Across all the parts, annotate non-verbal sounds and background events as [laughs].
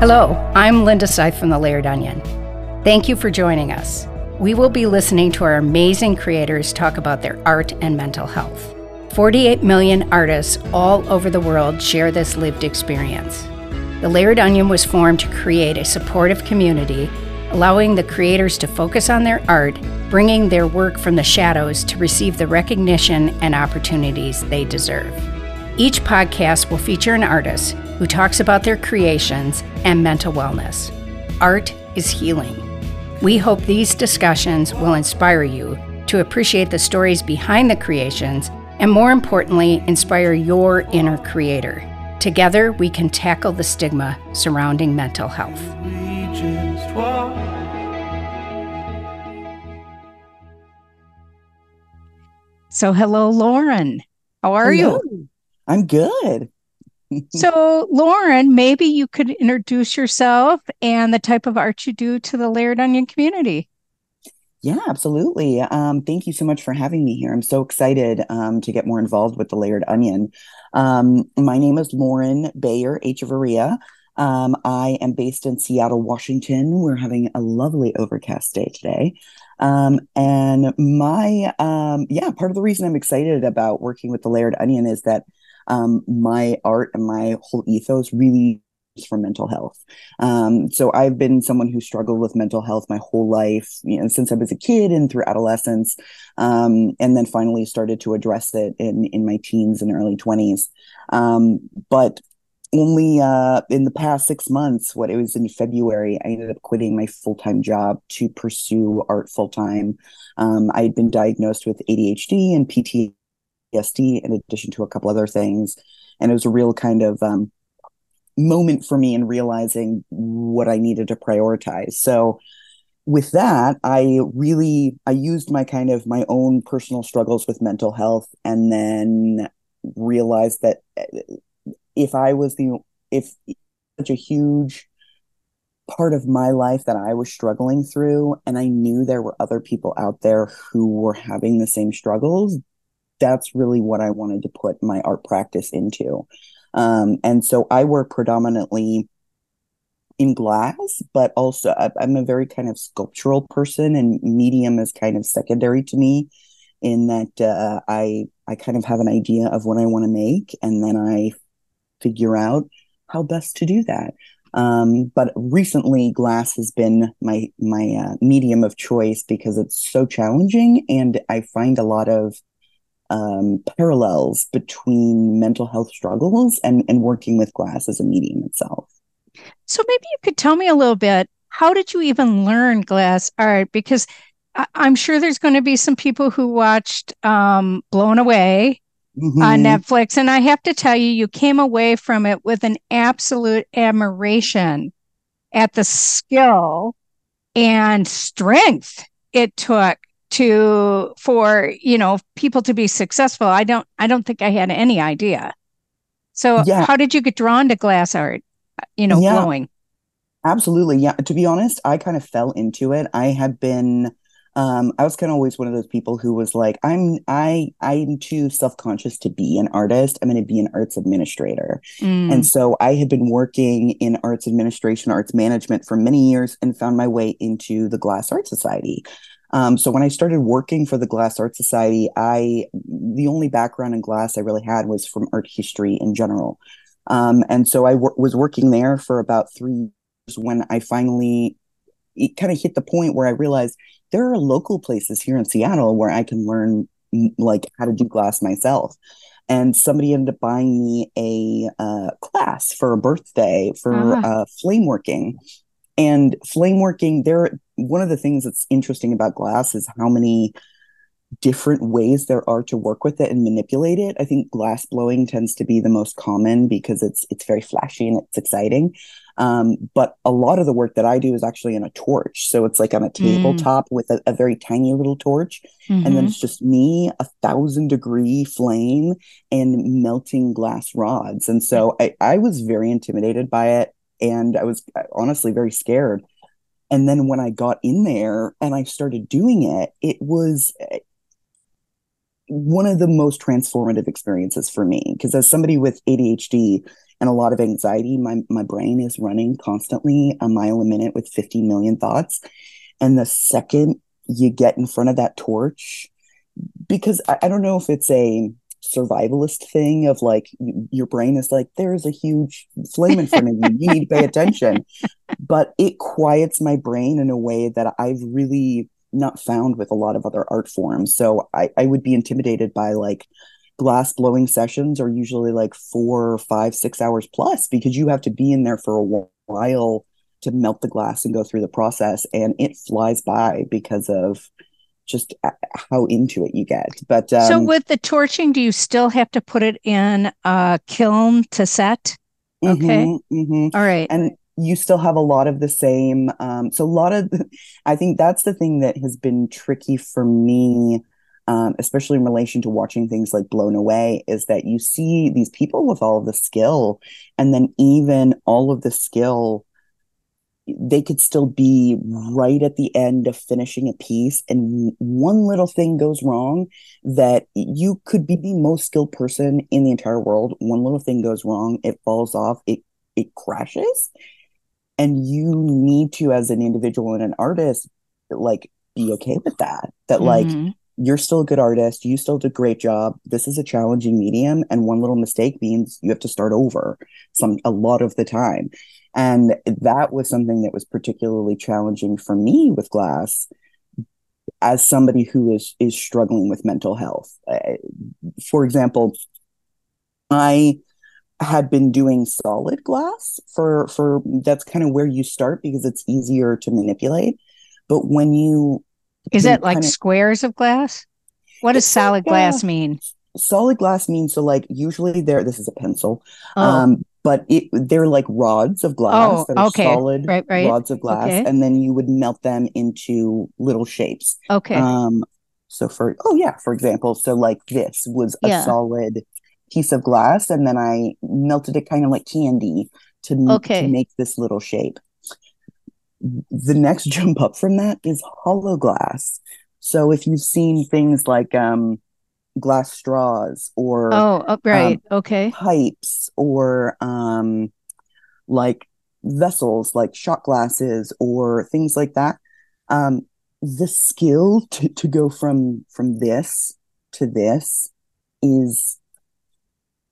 Hello, I'm Linda Seith from the Layered Onion. Thank you for joining us. We will be listening to our amazing creators talk about their art and mental health. 48 million artists all over the world share this lived experience. The Layered Onion was formed to create a supportive community, allowing the creators to focus on their art, bringing their work from the shadows to receive the recognition and opportunities they deserve. Each podcast will feature an artist who talks about their creations and mental wellness. Art is healing. We hope these discussions will inspire you to appreciate the stories behind the creations and, more importantly, inspire your inner creator. Together, we can tackle the stigma surrounding mental health. So, hello, Lauren. How are hello. you? I'm good. [laughs] so, Lauren, maybe you could introduce yourself and the type of art you do to the Layered Onion community. Yeah, absolutely. Um, thank you so much for having me here. I'm so excited um, to get more involved with the Layered Onion. Um, my name is Lauren Bayer Echevarria. Um, I am based in Seattle, Washington. We're having a lovely overcast day today. Um, and my, um, yeah, part of the reason I'm excited about working with the Layered Onion is that um, my art and my whole ethos really is for mental health. Um, so I've been someone who struggled with mental health my whole life, you know, since I was a kid and through adolescence, um, and then finally started to address it in in my teens and early twenties. Um, but only uh, in the past six months, what it was in February, I ended up quitting my full time job to pursue art full time. Um, I had been diagnosed with ADHD and PTSD PTSD in addition to a couple other things. And it was a real kind of um, moment for me in realizing what I needed to prioritize. So with that, I really I used my kind of my own personal struggles with mental health and then realized that uh, if I was the if such a huge part of my life that I was struggling through and I knew there were other people out there who were having the same struggles, that's really what I wanted to put my art practice into. Um, and so I work predominantly in glass, but also I'm a very kind of sculptural person, and medium is kind of secondary to me in that uh, I I kind of have an idea of what I want to make, and then I figure out how best to do that. Um, but recently, glass has been my my uh, medium of choice because it's so challenging, and I find a lot of um, parallels between mental health struggles and, and working with glass as a medium itself. So maybe you could tell me a little bit. How did you even learn glass art? Because I- am sure there's going to be some people who watched um, Blown Away mm-hmm. on Netflix, and I have to tell you, you came away from it with an absolute admiration at the skill and strength it took to for you know people to be successful i don't i don't think i had any idea so yeah. how did you get drawn to glass art you know yeah, blowing absolutely yeah to be honest i kind of fell into it i had been um, I was kind of always one of those people who was like, I'm I I'm too self conscious to be an artist. I'm going to be an arts administrator, mm. and so I had been working in arts administration, arts management for many years, and found my way into the Glass Art Society. Um, so when I started working for the Glass Art Society, I the only background in glass I really had was from art history in general, um, and so I w- was working there for about three years when I finally it kind of hit the point where I realized there are local places here in Seattle where I can learn like how to do glass myself. And somebody ended up buying me a uh, class for a birthday for uh-huh. uh, flame working and flame working there one of the things that's interesting about glass is how many different ways there are to work with it and manipulate it i think glass blowing tends to be the most common because it's it's very flashy and it's exciting um, but a lot of the work that i do is actually in a torch so it's like on a tabletop mm. with a, a, very tiny little torch mm-hmm. and then mm-hmm. it's just me a thousand degree flame and melting glass rods and so I, I was very intimidated by it and I was uh, honestly very scared. And then when I got in there and I started doing it, it was uh, one of the most transformative experiences for me because as somebody with ADHD, and a lot of anxiety. My my brain is running constantly a mile a minute with 50 million thoughts. And the second you get in front of that torch, because I, I don't know if it's a survivalist thing of like your brain is like there's a huge flame in front of you. You need to pay attention. But it quiets my brain in a way that i've really not found with a lot of other art forms. So i, I would be intimidated by like glass blowing sessions are usually like four five six hours plus because you have to be in there for a while to melt the glass and go through the process and it flies by because of just how into it you get. But um, so with the torching do you still have to put it in a kiln to set? Mm-hmm, okay. Mm-hmm, mm-hmm. All right. And you still have a lot of the same um, so a lot of the, [laughs] i think that's the thing that has been tricky for me um, especially in relation to watching things like Blown Away, is that you see these people with all of the skill, and then even all of the skill, they could still be right at the end of finishing a piece, and one little thing goes wrong that you could be the most skilled person in the entire world. One little thing goes wrong, it falls off, it it crashes, and you need to, as an individual and an artist, like be okay with that. That mm-hmm. like you're still a good artist. You still did a great job. This is a challenging medium, and one little mistake means you have to start over some a lot of the time. And that was something that was particularly challenging for me with glass as somebody who is is struggling with mental health. Uh, for example, I had been doing solid glass for for that's kind of where you start because it's easier to manipulate. But when you is it like squares of glass? What does solid glass mean? Solid glass means so like usually there this is a pencil. Oh. Um but it they're like rods of glass oh, that are okay. solid right, right. rods of glass okay. and then you would melt them into little shapes. Okay. Um so for oh yeah, for example, so like this was a yeah. solid piece of glass and then I melted it kind of like candy to, okay. to make this little shape the next [laughs] jump up from that is hollow glass. So if you've seen things like um, glass straws or oh, oh right, um, okay, pipes or um, like vessels like shot glasses or things like that, um, the skill to, to go from from this to this is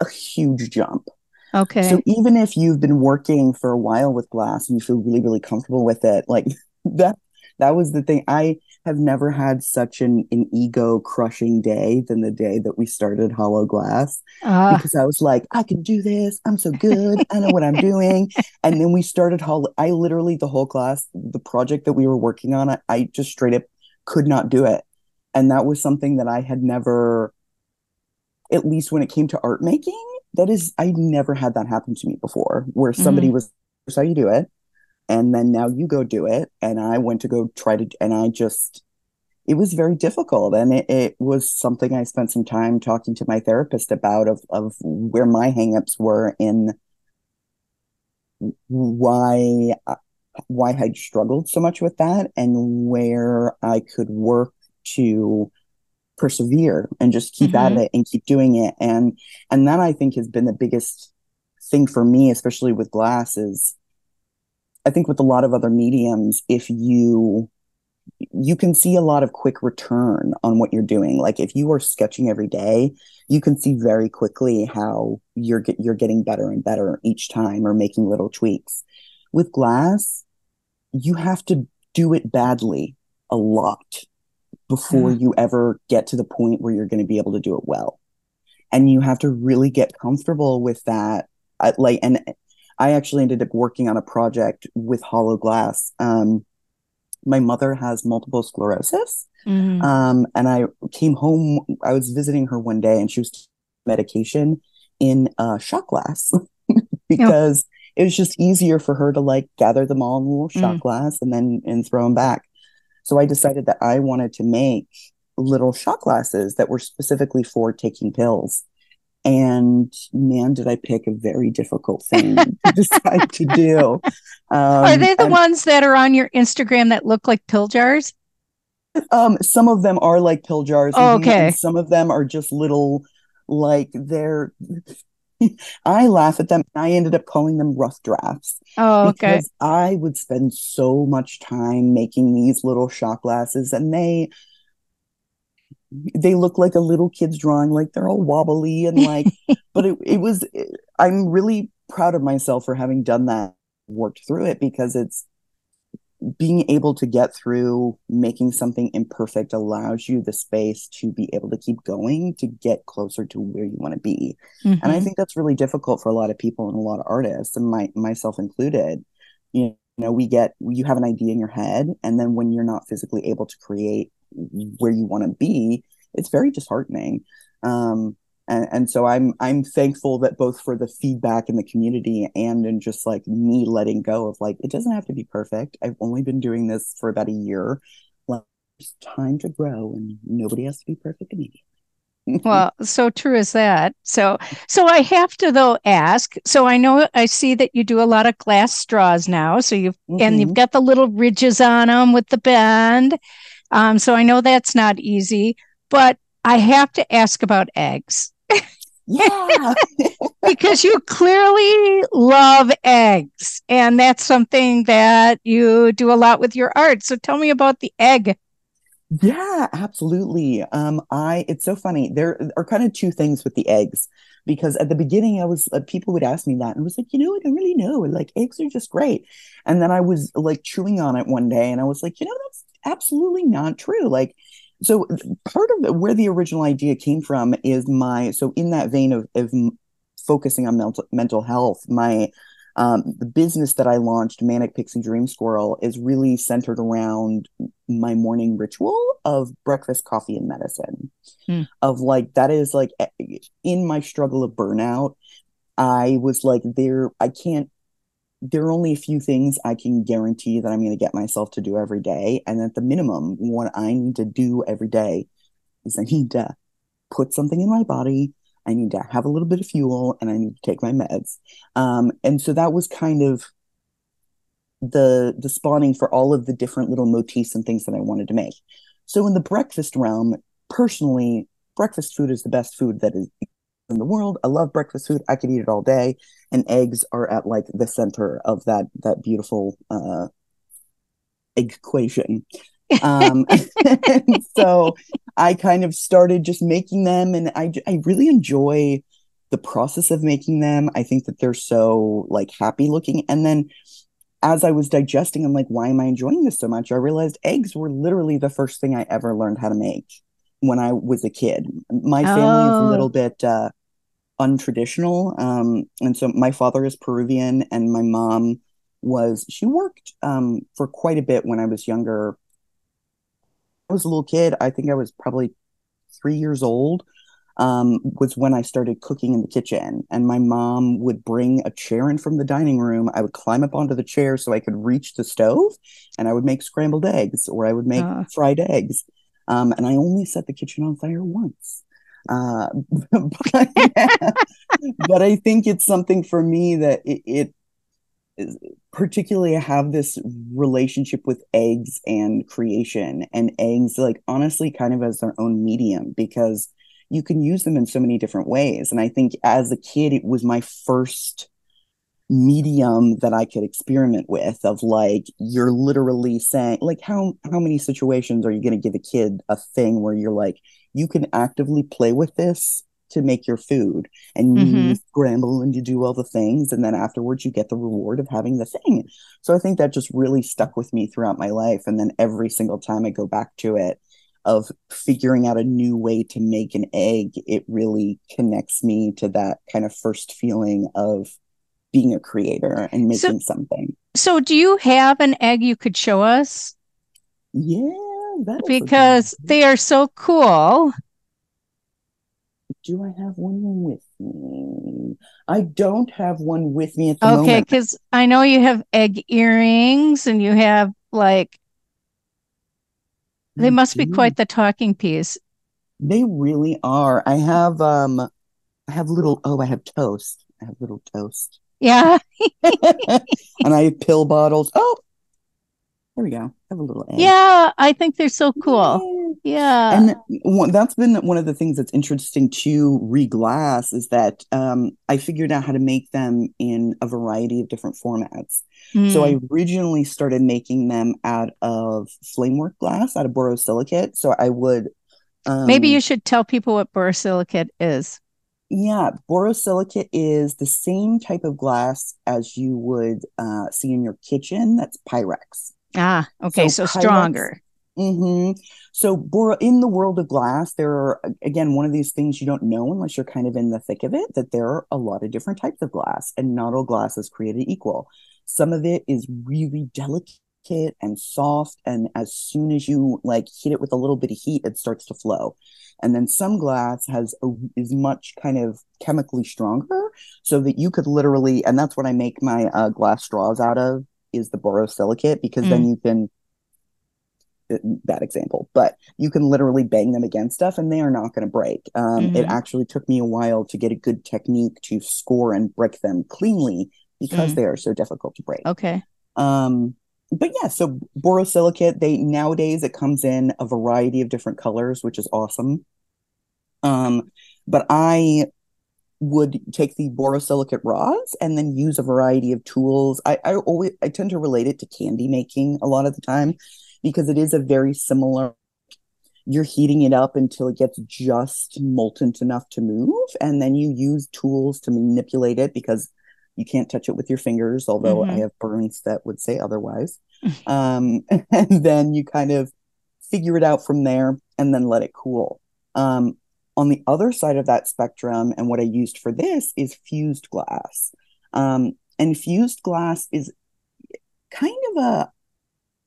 a huge jump. Okay. So even if you've been working for a while with glass and you feel really, really comfortable with it, like [laughs] that that was the thing. I have never had such an, an ego crushing day than the day that we started Hollow Glass uh. because I was like, I can do this. I'm so good. I know what I'm doing. And then we started Hollow. I literally, the whole class, the project that we were working on, I, I just straight up could not do it. And that was something that I had never, at least when it came to art making, that is i never had that happen to me before where somebody mm-hmm. was how you do it and then now you go do it. And i went to go try to and i just it was very difficult. And it, it was something i spent some time talking to my therapist about of, of where my hangups were in why why i'd struggled so much with that and where i could work to persevere and just keep mm-hmm. at it and keep doing it. And and that i think has been the biggest thing for me especially with glass is i think with a lot of other mediums if you you can see a lot of quick return on what you're doing like if you are sketching every day you can see very quickly how you're get, you're getting better and better each time or making little tweaks with glass you have to do it badly a lot before mm. you ever get to the point where you're going to be able to do it well. And you have to really get comfortable with that. I, like, and I actually ended up working on a project with hollow glass. Um, my mother has multiple sclerosis. Mm-hmm. Um, and I came home, I was visiting her one day and she was medication in a shot glass [laughs] because yep. it was just easier for her to like gather them all in a little shot mm. glass and then and throw them back. So I decided that I wanted to make little shot glasses that were specifically for taking pills. And man, did I pick a very difficult thing to [laughs] decide to do. Um, are they the and, ones that are on your Instagram that look like pill jars? Um, some of them are like pill jars. Oh, okay. some of them are just little, like they're [laughs] I laugh at them. I ended up calling them rough drafts. Oh, okay. Because I would spend so much time making these little shot glasses and they they look like a little kid's drawing, like they're all wobbly and like [laughs] but it, it was I'm really proud of myself for having done that, worked through it because it's being able to get through making something imperfect allows you the space to be able to keep going to get closer to where you want to be mm-hmm. and i mm-hmm. think that's really difficult for a lot of people and a lot of artists and my myself included you know we get you have an idea in your head and then when you're not physically able to create where you want to be it's very disheartening. Um and, and so i'm i'm thankful that both for the feedback in the community and in just like me letting go of like it doesn't have to be perfect. I've only been doing this for about a year. Like it's time to grow and nobody has to be perfect immediately [laughs] well so true is that. So so i have to though ask so i know i see that you do a lot of glass straws now so you've mm-hmm. and you've mm-hmm. got the little ridges on them with the bend um, so i know that's not easy but i have to ask about eggs yeah. [laughs] because you clearly love eggs. And that's something that you do a lot with your art. So tell me about the egg. Yeah, absolutely. Um, I it's so funny. There are kind of two things with the eggs because at the beginning I was uh, people would ask me that and I was like, you know, I don't really know. Like eggs are just great. And then I was like chewing on it one day and I was like, you know, that's absolutely not true. Like so part of where the original idea came from is my so in that vein of, of focusing on mental mental health my um, the business that I launched, Manic Pixie Dream Squirrel, is really centered around my morning ritual of breakfast, coffee, and medicine. Hmm. Of like, that is like in my struggle of burnout, I was like, there, I can't there are only a few things I can guarantee that I'm going to get myself to do every day. And at the minimum, what I need to do every day is I need to put something in my body. I need to have a little bit of fuel and I need to take my meds. Um, and so that was kind of the the spawning for all of the different little motifs and things that I wanted to make. So in the breakfast realm, personally, breakfast food is the best food that is in the world. I love breakfast food. I could eat it all day. And eggs are at like the center of that that beautiful uh egg equation. um [laughs] [laughs] so I kind of started just making them and I I really enjoy the process of making them. I think that they're so like happy looking and then as I was digesting, I'm like, why am I enjoying this so much? I realized eggs were literally the first thing I ever learned how to make when I was a kid. My family oh. is a little oh. bit uh, untraditional. Um, and so my father is Peruvian, and my mom was she worked um, for quite a bit when I was younger. I was a little kid. I think I was probably three years old. Um, was when I started cooking in the kitchen, and my mom would bring a chair in from the dining room. I would climb up onto the chair so I could reach the stove, and I would make scrambled eggs or I would make uh. fried eggs. Um, and I only set the kitchen on fire once. Uh, [laughs] but, [laughs] but, I think it's something for me that it, it is, particularly I have this relationship with eggs and creation and eggs, like honestly, kind of as their own medium because you can use them in so many different ways. And I think as a kid, it was my first medium that I could experiment with of like you're literally saying like how how many situations are you going to give a kid a thing where you're like you can actively play with this to make your food and mm-hmm. you scramble and you do all the things and then afterwards you get the reward of having the thing so i think that just really stuck with me throughout my life and then every single time i go back to it of figuring out a new way to make an egg it really connects me to that kind of first feeling of being a creator and making so, something. So, do you have an egg you could show us? Yeah, because they are so cool. Do I have one with me? I don't have one with me at the okay, moment. Okay, because I know you have egg earrings and you have like they must be quite the talking piece. They really are. I have um I have little oh, I have toast. I have little toast. Yeah. [laughs] and I have pill bottles. Oh, There we go. Have a little egg. Yeah, I think they're so cool. Yeah. And that's been one of the things that's interesting to reglass is that um, I figured out how to make them in a variety of different formats. Mm. So I hmm. originally started making them out of flamework glass, out of borosilicate. So I would. Um, Maybe you should tell people what borosilicate is. Yeah, borosilicate is the same type of glass as you would uh, see in your kitchen. That's Pyrex. Ah, okay, so, so stronger. Mm-hmm. So, Bora, in the world of glass, there are again one of these things you don't know unless you're kind of in the thick of it. That there are a lot of different types of glass, and not all glass is created equal. Some of it is really delicate and soft, and as soon as you like hit it with a little bit of heat, it starts to flow. And then some glass has a, is much kind of chemically stronger, so that you could literally, and that's what I make my uh, glass straws out of is the borosilicate because mm. then you can bad example, but you can literally bang them against stuff and they are not going to break. Um, mm-hmm. It actually took me a while to get a good technique to score and break them cleanly because mm. they are so difficult to break. Okay. Um, but yeah, so borosilicate, they nowadays it comes in a variety of different colors, which is awesome. Um, but I would take the borosilicate rods and then use a variety of tools. I, I always I tend to relate it to candy making a lot of the time because it is a very similar you're heating it up until it gets just molten enough to move and then you use tools to manipulate it because you can't touch it with your fingers although mm-hmm. i have burns that would say otherwise [laughs] um, [laughs] and then you kind of figure it out from there and then let it cool um, on the other side of that spectrum, and what I used for this is fused glass. Um, and fused glass is kind of a,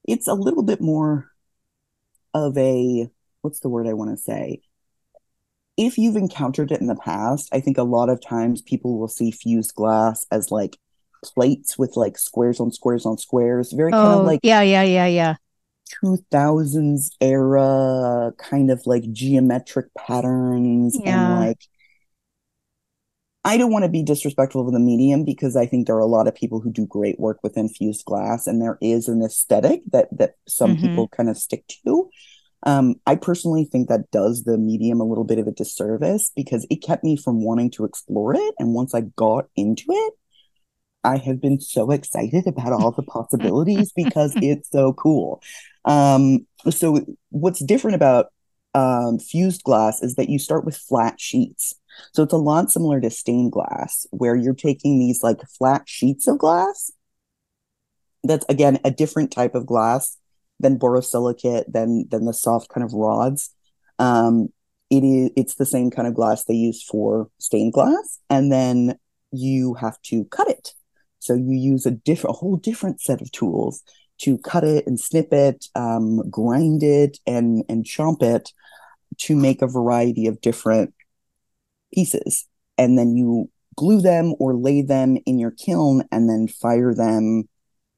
it's a little bit more of a, what's the word I want to say? If you've encountered it in the past, I think a lot of times people will see fused glass as like plates with like squares on squares on squares, very oh, kind of like yeah, yeah, yeah, yeah. 2000s era kind of like geometric patterns yeah. and like I don't want to be disrespectful of the medium because I think there are a lot of people who do great work with infused glass and there is an aesthetic that that some mm-hmm. people kind of stick to. Um, I personally think that does the medium a little bit of a disservice because it kept me from wanting to explore it. And once I got into it, I have been so excited about all the possibilities because [laughs] it's so cool. Um, so what's different about um, fused glass is that you start with flat sheets. So it's a lot similar to stained glass, where you're taking these like flat sheets of glass. That's again a different type of glass than borosilicate, than than the soft kind of rods. Um, it is it's the same kind of glass they use for stained glass, and then you have to cut it. So you use a different, a whole different set of tools to cut it and snip it, um, grind it, and and chomp it to make a variety of different pieces, and then you glue them or lay them in your kiln, and then fire them.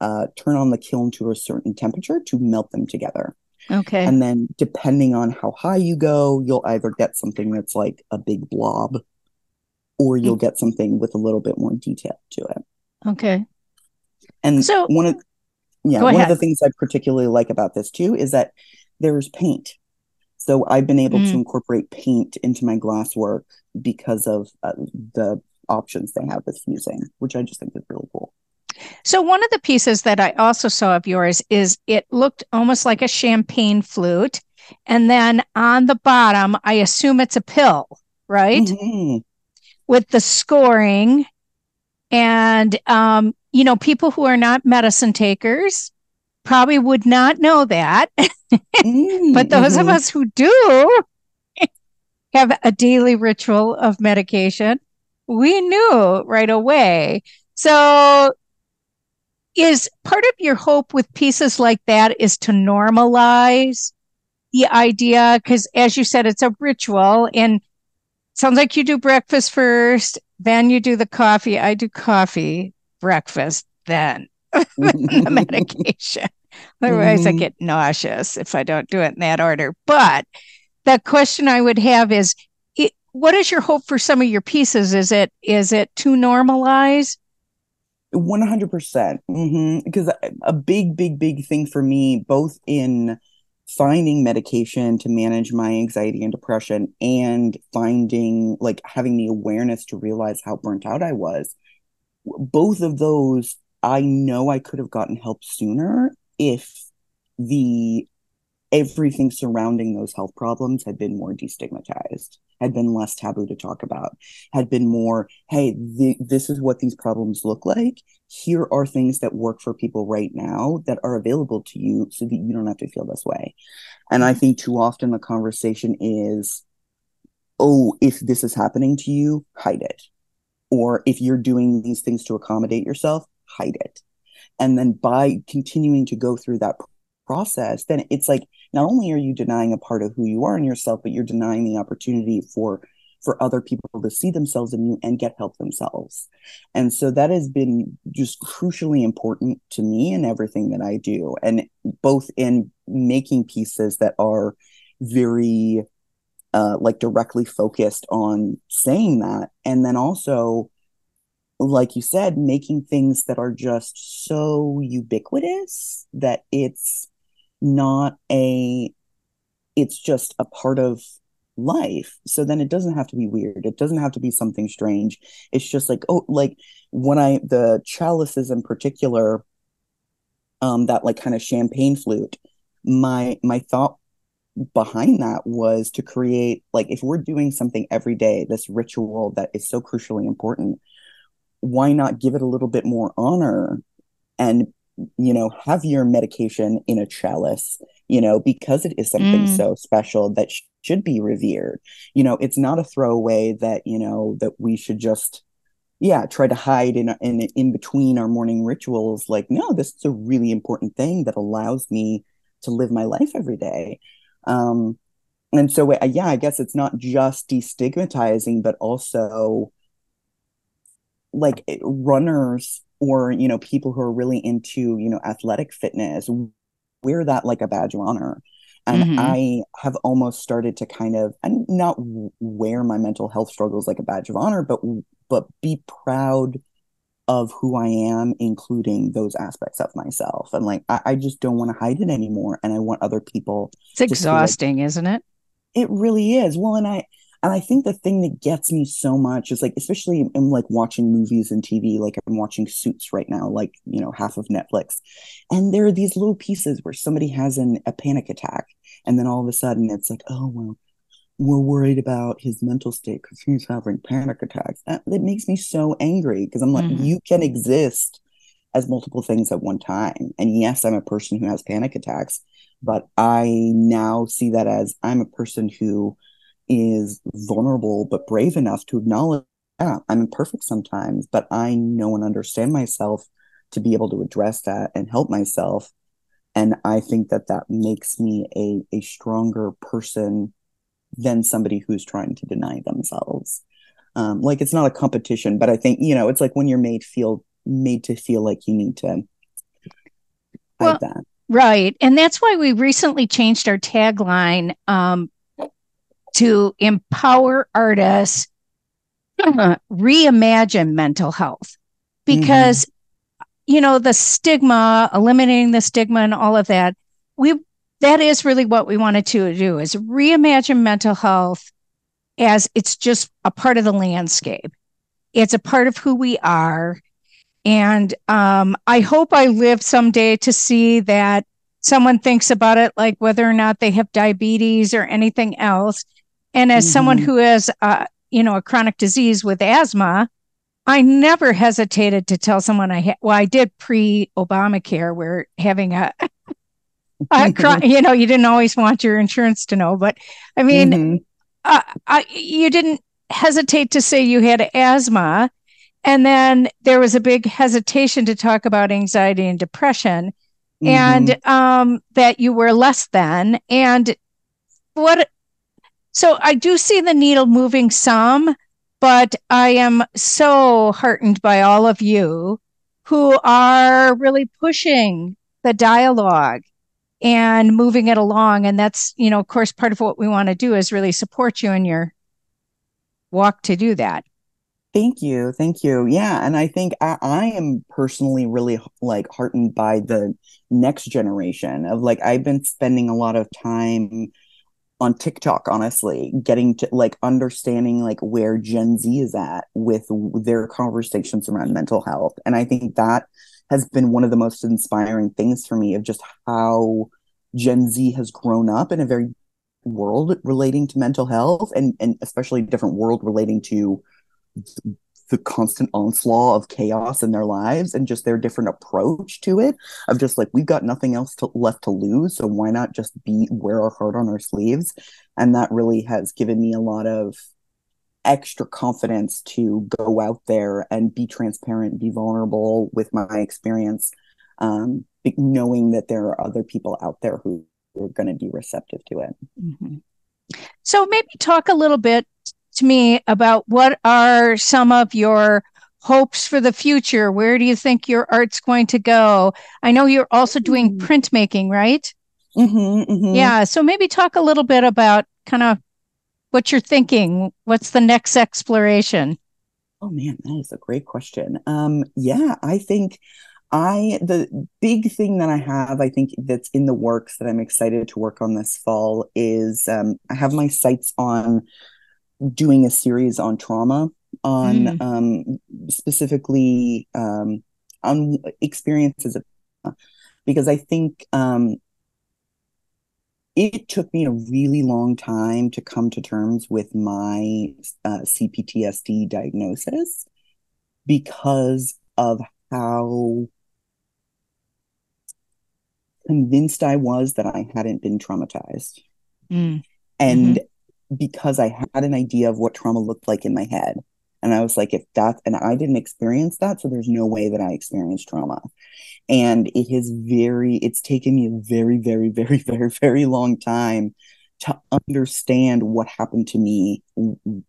Uh, turn on the kiln to a certain temperature to melt them together. Okay. And then, depending on how high you go, you'll either get something that's like a big blob, or you'll mm. get something with a little bit more detail to it. Okay. And so one of yeah, one of the things I particularly like about this too is that there's paint. So I've been able mm. to incorporate paint into my glass work because of uh, the options they have with fusing, which I just think is really cool. So one of the pieces that I also saw of yours is it looked almost like a champagne flute, and then on the bottom, I assume it's a pill, right? Mm-hmm. With the scoring and, um, you know, people who are not medicine takers probably would not know that. mm, [laughs] but those mm-hmm. of us who do [laughs] have a daily ritual of medication, we knew right away. So, is part of your hope with pieces like that is to normalize the idea? Because, as you said, it's a ritual and sounds like you do breakfast first then you do the coffee. I do coffee, breakfast, then [laughs] the medication. Otherwise, mm-hmm. I get nauseous if I don't do it in that order. But the question I would have is it, what is your hope for some of your pieces? Is it is it to normalize 100%. percent mm-hmm. Because a big, big, big thing for me, both in finding medication to manage my anxiety and depression and finding like having the awareness to realize how burnt out I was, both of those, I know I could have gotten help sooner if the everything surrounding those health problems had been more destigmatized, had been less taboo to talk about, had been more, hey, this is what these problems look like. Here are things that work for people right now that are available to you so that you don't have to feel this way. And I think too often the conversation is, oh, if this is happening to you, hide it. Or if you're doing these things to accommodate yourself, hide it. And then by continuing to go through that process, then it's like not only are you denying a part of who you are in yourself, but you're denying the opportunity for for other people to see themselves in you and get help themselves. And so that has been just crucially important to me in everything that I do. And both in making pieces that are very uh, like directly focused on saying that. And then also, like you said, making things that are just so ubiquitous that it's not a it's just a part of life. So then it doesn't have to be weird. It doesn't have to be something strange. It's just like oh like when i the chalices in particular um that like kind of champagne flute my my thought behind that was to create like if we're doing something every day this ritual that is so crucially important why not give it a little bit more honor and you know, have your medication in a chalice, you know, because it is something mm. so special that sh- should be revered. You know, it's not a throwaway that, you know, that we should just, yeah, try to hide in, in, in between our morning rituals. Like, no, this is a really important thing that allows me to live my life every day. Um, and so, uh, yeah, I guess it's not just destigmatizing, but also like runners or you know people who are really into you know athletic fitness wear that like a badge of honor. And mm-hmm. i have almost started to kind of and not wear my mental health struggles like a badge of honor but but be proud of who i am including those aspects of myself. And like i, I just don't want to hide it anymore and i want other people it's exhausting like, isn't it? It really is. Well and i and I think the thing that gets me so much is like, especially in like watching movies and TV, like I'm watching Suits right now, like, you know, half of Netflix. And there are these little pieces where somebody has an, a panic attack. And then all of a sudden it's like, oh, well, we're worried about his mental state because he's having panic attacks. That, that, makes me so angry because I'm like, mm-hmm. you can exist as multiple things at one time. And yes, I'm a person who has panic attacks, but I now see that as I'm a person who is vulnerable but brave enough to acknowledge yeah, I'm imperfect sometimes, but I know and understand myself to be able to address that and help myself. And I think that that makes me a, a stronger person than somebody who's trying to deny themselves. Um, like it's not a competition, but I think, you know, it's like when you're made feel made to feel like you need to well, that. Right. And that's why we recently changed our tagline um, to empower artists reimagine mental health. Because mm-hmm. you know the stigma eliminating the stigma and all of that we that is really what we wanted to do is reimagine mental health as it's just a part of the landscape. It's a part of who we are. And um, i hope i live someday to see that someone thinks about it like whether or not they have diabetes or anything else and as mm-hmm. someone who has, uh, you know, a chronic disease with asthma, I never hesitated to tell someone I had, well, I did pre Obamacare where having a, [laughs] a you know, you didn't always want your insurance to know, but I mean, mm-hmm. uh, I, you didn't hesitate to say you had asthma. And then there was a big hesitation to talk about anxiety and depression mm-hmm. and um, that you were less than. And what so I do see the needle moving some, but I am so heartened by all of you who are really pushing the dialogue and moving it along. And that's, you know, of course, part of what we want to do is really support you in your walk to do that. Thank you. Thank you. Yeah. And I think I, I, am personally really like heartened by the next generation of like, I've been spending a lot of time on TikTok, honestly, getting to like understanding like where Gen Z is at with their conversations around mental health. And I think that has been one of the most inspiring things for me of just how Gen Z has grown up in a very world relating to mental health and, and especially different world relating to the constant onslaught of chaos in their lives and just their different approach to it of just like we've got nothing else to, left to lose so why not just be wear our heart on our sleeves and that really has given me a lot of extra confidence to go out there and be transparent be vulnerable with my experience um, knowing that there are other people out there who are going to be receptive to it mm-hmm. so maybe talk a little bit to me about what are some of your hopes for the future. Where do you think your art's going to go? I know you're also doing mm-hmm. printmaking, right? Mm-hmm, mm-hmm. Yeah. So maybe talk a little bit about kind of what you're thinking. What's the next exploration? Oh man, that is a great question. Um, yeah, I think I the big thing that I have, I think that's in the works that I'm excited to work on this fall is um, I have my sights on doing a series on trauma on mm. um, specifically um, on experiences of because I think um, it took me a really long time to come to terms with my uh, CPTSD diagnosis because of how convinced I was that I hadn't been traumatized. Mm. And mm-hmm because I had an idea of what trauma looked like in my head. And I was like, if that, and I didn't experience that, so there's no way that I experienced trauma. And it has very, it's taken me a very, very, very, [laughs] very, very long time to understand what happened to me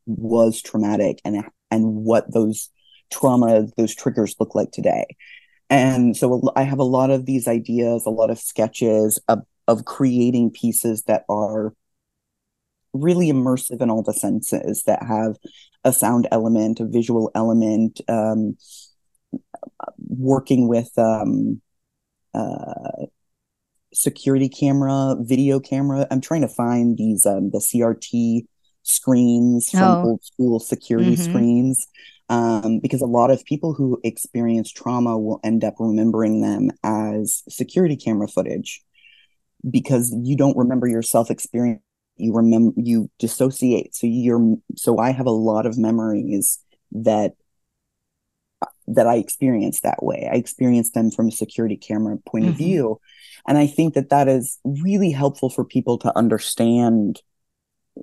was traumatic and and what those trauma those triggers look like today and so i have a lot of these ideas a lot of sketches of, of creating pieces that are really immersive in all the senses that have a sound element, a visual element, um, working with um, uh, security camera, video camera. I'm trying to find these um, the CRT screens from oh. old school security mm-hmm. screens. Um, because a lot of people who experience trauma will end up remembering them as security camera footage because you don't remember yourself experiencing you remember you dissociate. So you're so i have a lot of memories that that i experienced that way. I experienced them from a security camera point mm-hmm. of view. And i think that that is really helpful for people to understand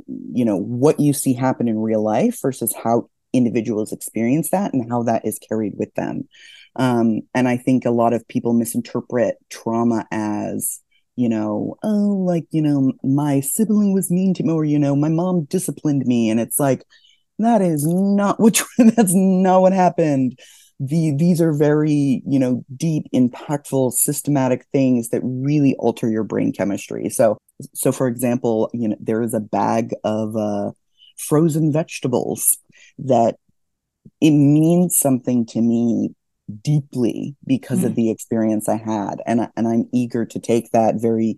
you know what you see happen in real life versus how individuals experience that and how that is carried with them. Um, and i think a lot of people misinterpret trauma as you know, oh, like, you know, my sibling was mean to me, or, you know, my mom disciplined me. And it's like, that is not [laughs] what, that's not what happened. The, these are very, you know, deep, impactful, systematic things that really alter your brain chemistry. So, so for example, you know, there is a bag of uh, frozen vegetables that it means something to me deeply because mm. of the experience I had. And, and I'm eager to take that very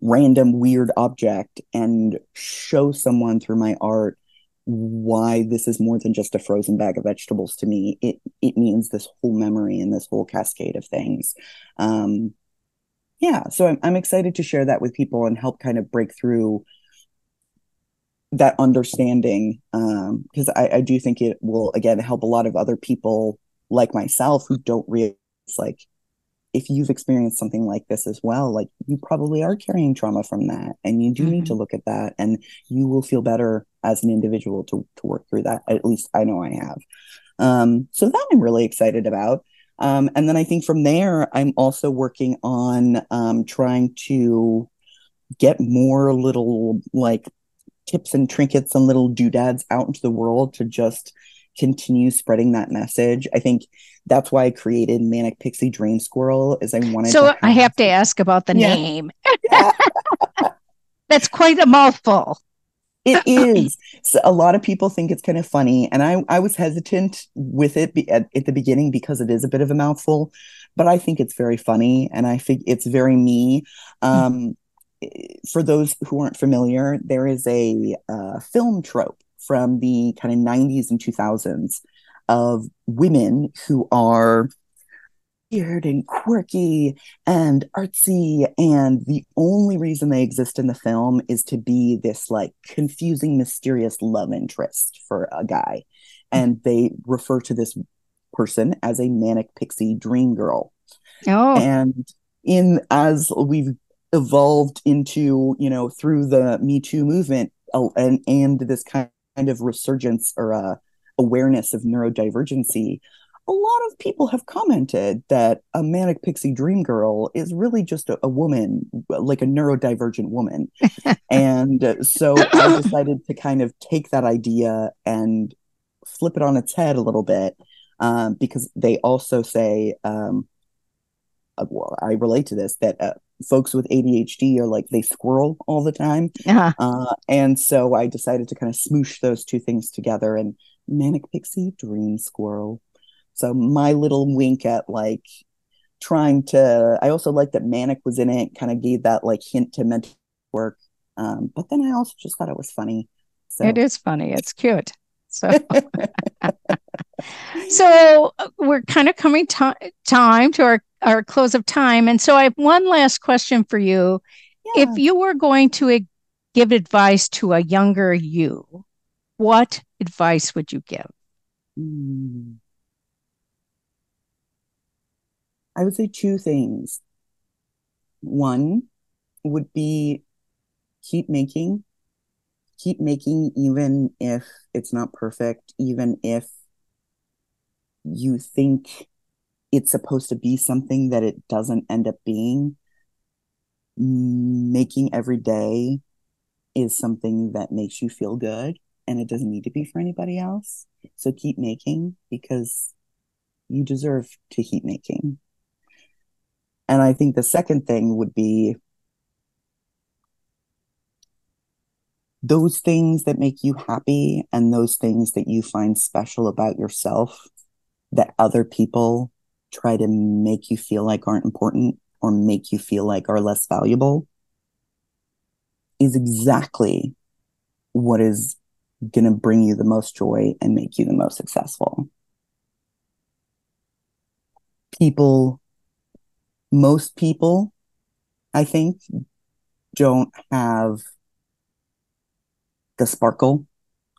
random, weird object and show someone through my art why this is more than just a frozen bag of vegetables to me. It it means this whole memory and this whole cascade of things. Um, yeah, so I'm I'm excited to share that with people and help kind of break through that understanding because um, I, I do think it will again help a lot of other people like myself who don't realize like if you've experienced something like this as well like you probably are carrying trauma from that and you do mm-hmm. need to mm-hmm. look at that and you will feel better as an individual to to work through that at least i know i have um, so that i'm really excited about um, and then i think from there i'm also working on um, trying to get more little like tips and trinkets and little doodads out into the world to just continue spreading that message. I think that's why I created Manic Pixie Dream Squirrel is I wanted So have I have to ask about the yeah. name. [laughs] that's quite a mouthful. it is. So a lot of people think it's kind of funny, and I I was hesitant with it be, at, at the beginning because it is a bit of a mouthful, but I think it's very funny, and I think it's very me. Um, For those who aren't familiar, there is a uh, film trope from the kind of 90s and 2000s of women who are weird and quirky and artsy. And the only reason they exist in the film is to be this like confusing, mysterious love interest for a guy. And they refer to this person as a manic pixie dream girl. Oh. And in as we've evolved into, you know, through the Me Too movement uh, and and this kind of resurgence or uh, awareness of neurodivergency, a lot of people have commented that a manic pixie dream girl is really just a, a woman, like a neurodivergent woman. [laughs] and so [coughs] I decided to kind of take that idea and flip it on its head a little bit um, because they also say, um, uh, well, I relate to this that uh, folks with ADHD are like they squirrel all the time. Uh-huh. Uh, and so I decided to kind of smoosh those two things together and manic pixie dream squirrel so my little wink at like trying to I also like that Manic was in it, kind of gave that like hint to mental work. Um, but then I also just thought it was funny. So it is funny. It's cute. So [laughs] [laughs] so uh, we're kind of coming to- time to our, our close of time. And so I have one last question for you. Yeah. If you were going to give advice to a younger you, what advice would you give? Mm. I would say two things. One would be keep making, keep making, even if it's not perfect, even if you think it's supposed to be something that it doesn't end up being. Making every day is something that makes you feel good and it doesn't need to be for anybody else. So keep making because you deserve to keep making. And I think the second thing would be those things that make you happy and those things that you find special about yourself that other people try to make you feel like aren't important or make you feel like are less valuable is exactly what is going to bring you the most joy and make you the most successful. People most people, I think, don't have the sparkle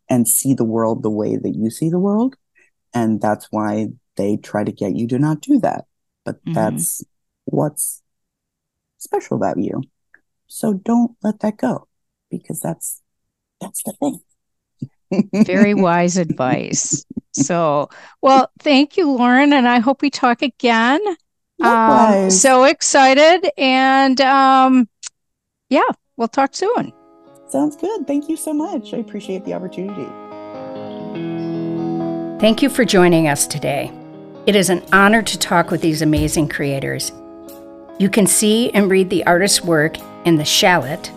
and see the world the way that you see the world. And that's why they try to get you to not do that. But mm-hmm. that's what's special about you. So don't let that go because that's that's the thing. Very wise advice. So, well, thank you, Lauren, and I hope we talk again. Um, so excited. And um, yeah, we'll talk soon. Sounds good. Thank you so much. I appreciate the opportunity. Thank you for joining us today. It is an honor to talk with these amazing creators. You can see and read the artist's work in the Shallot,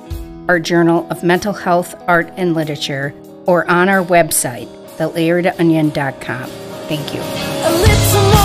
our journal of mental health, art, and literature, or on our website, thelayeredonion.com. Thank you.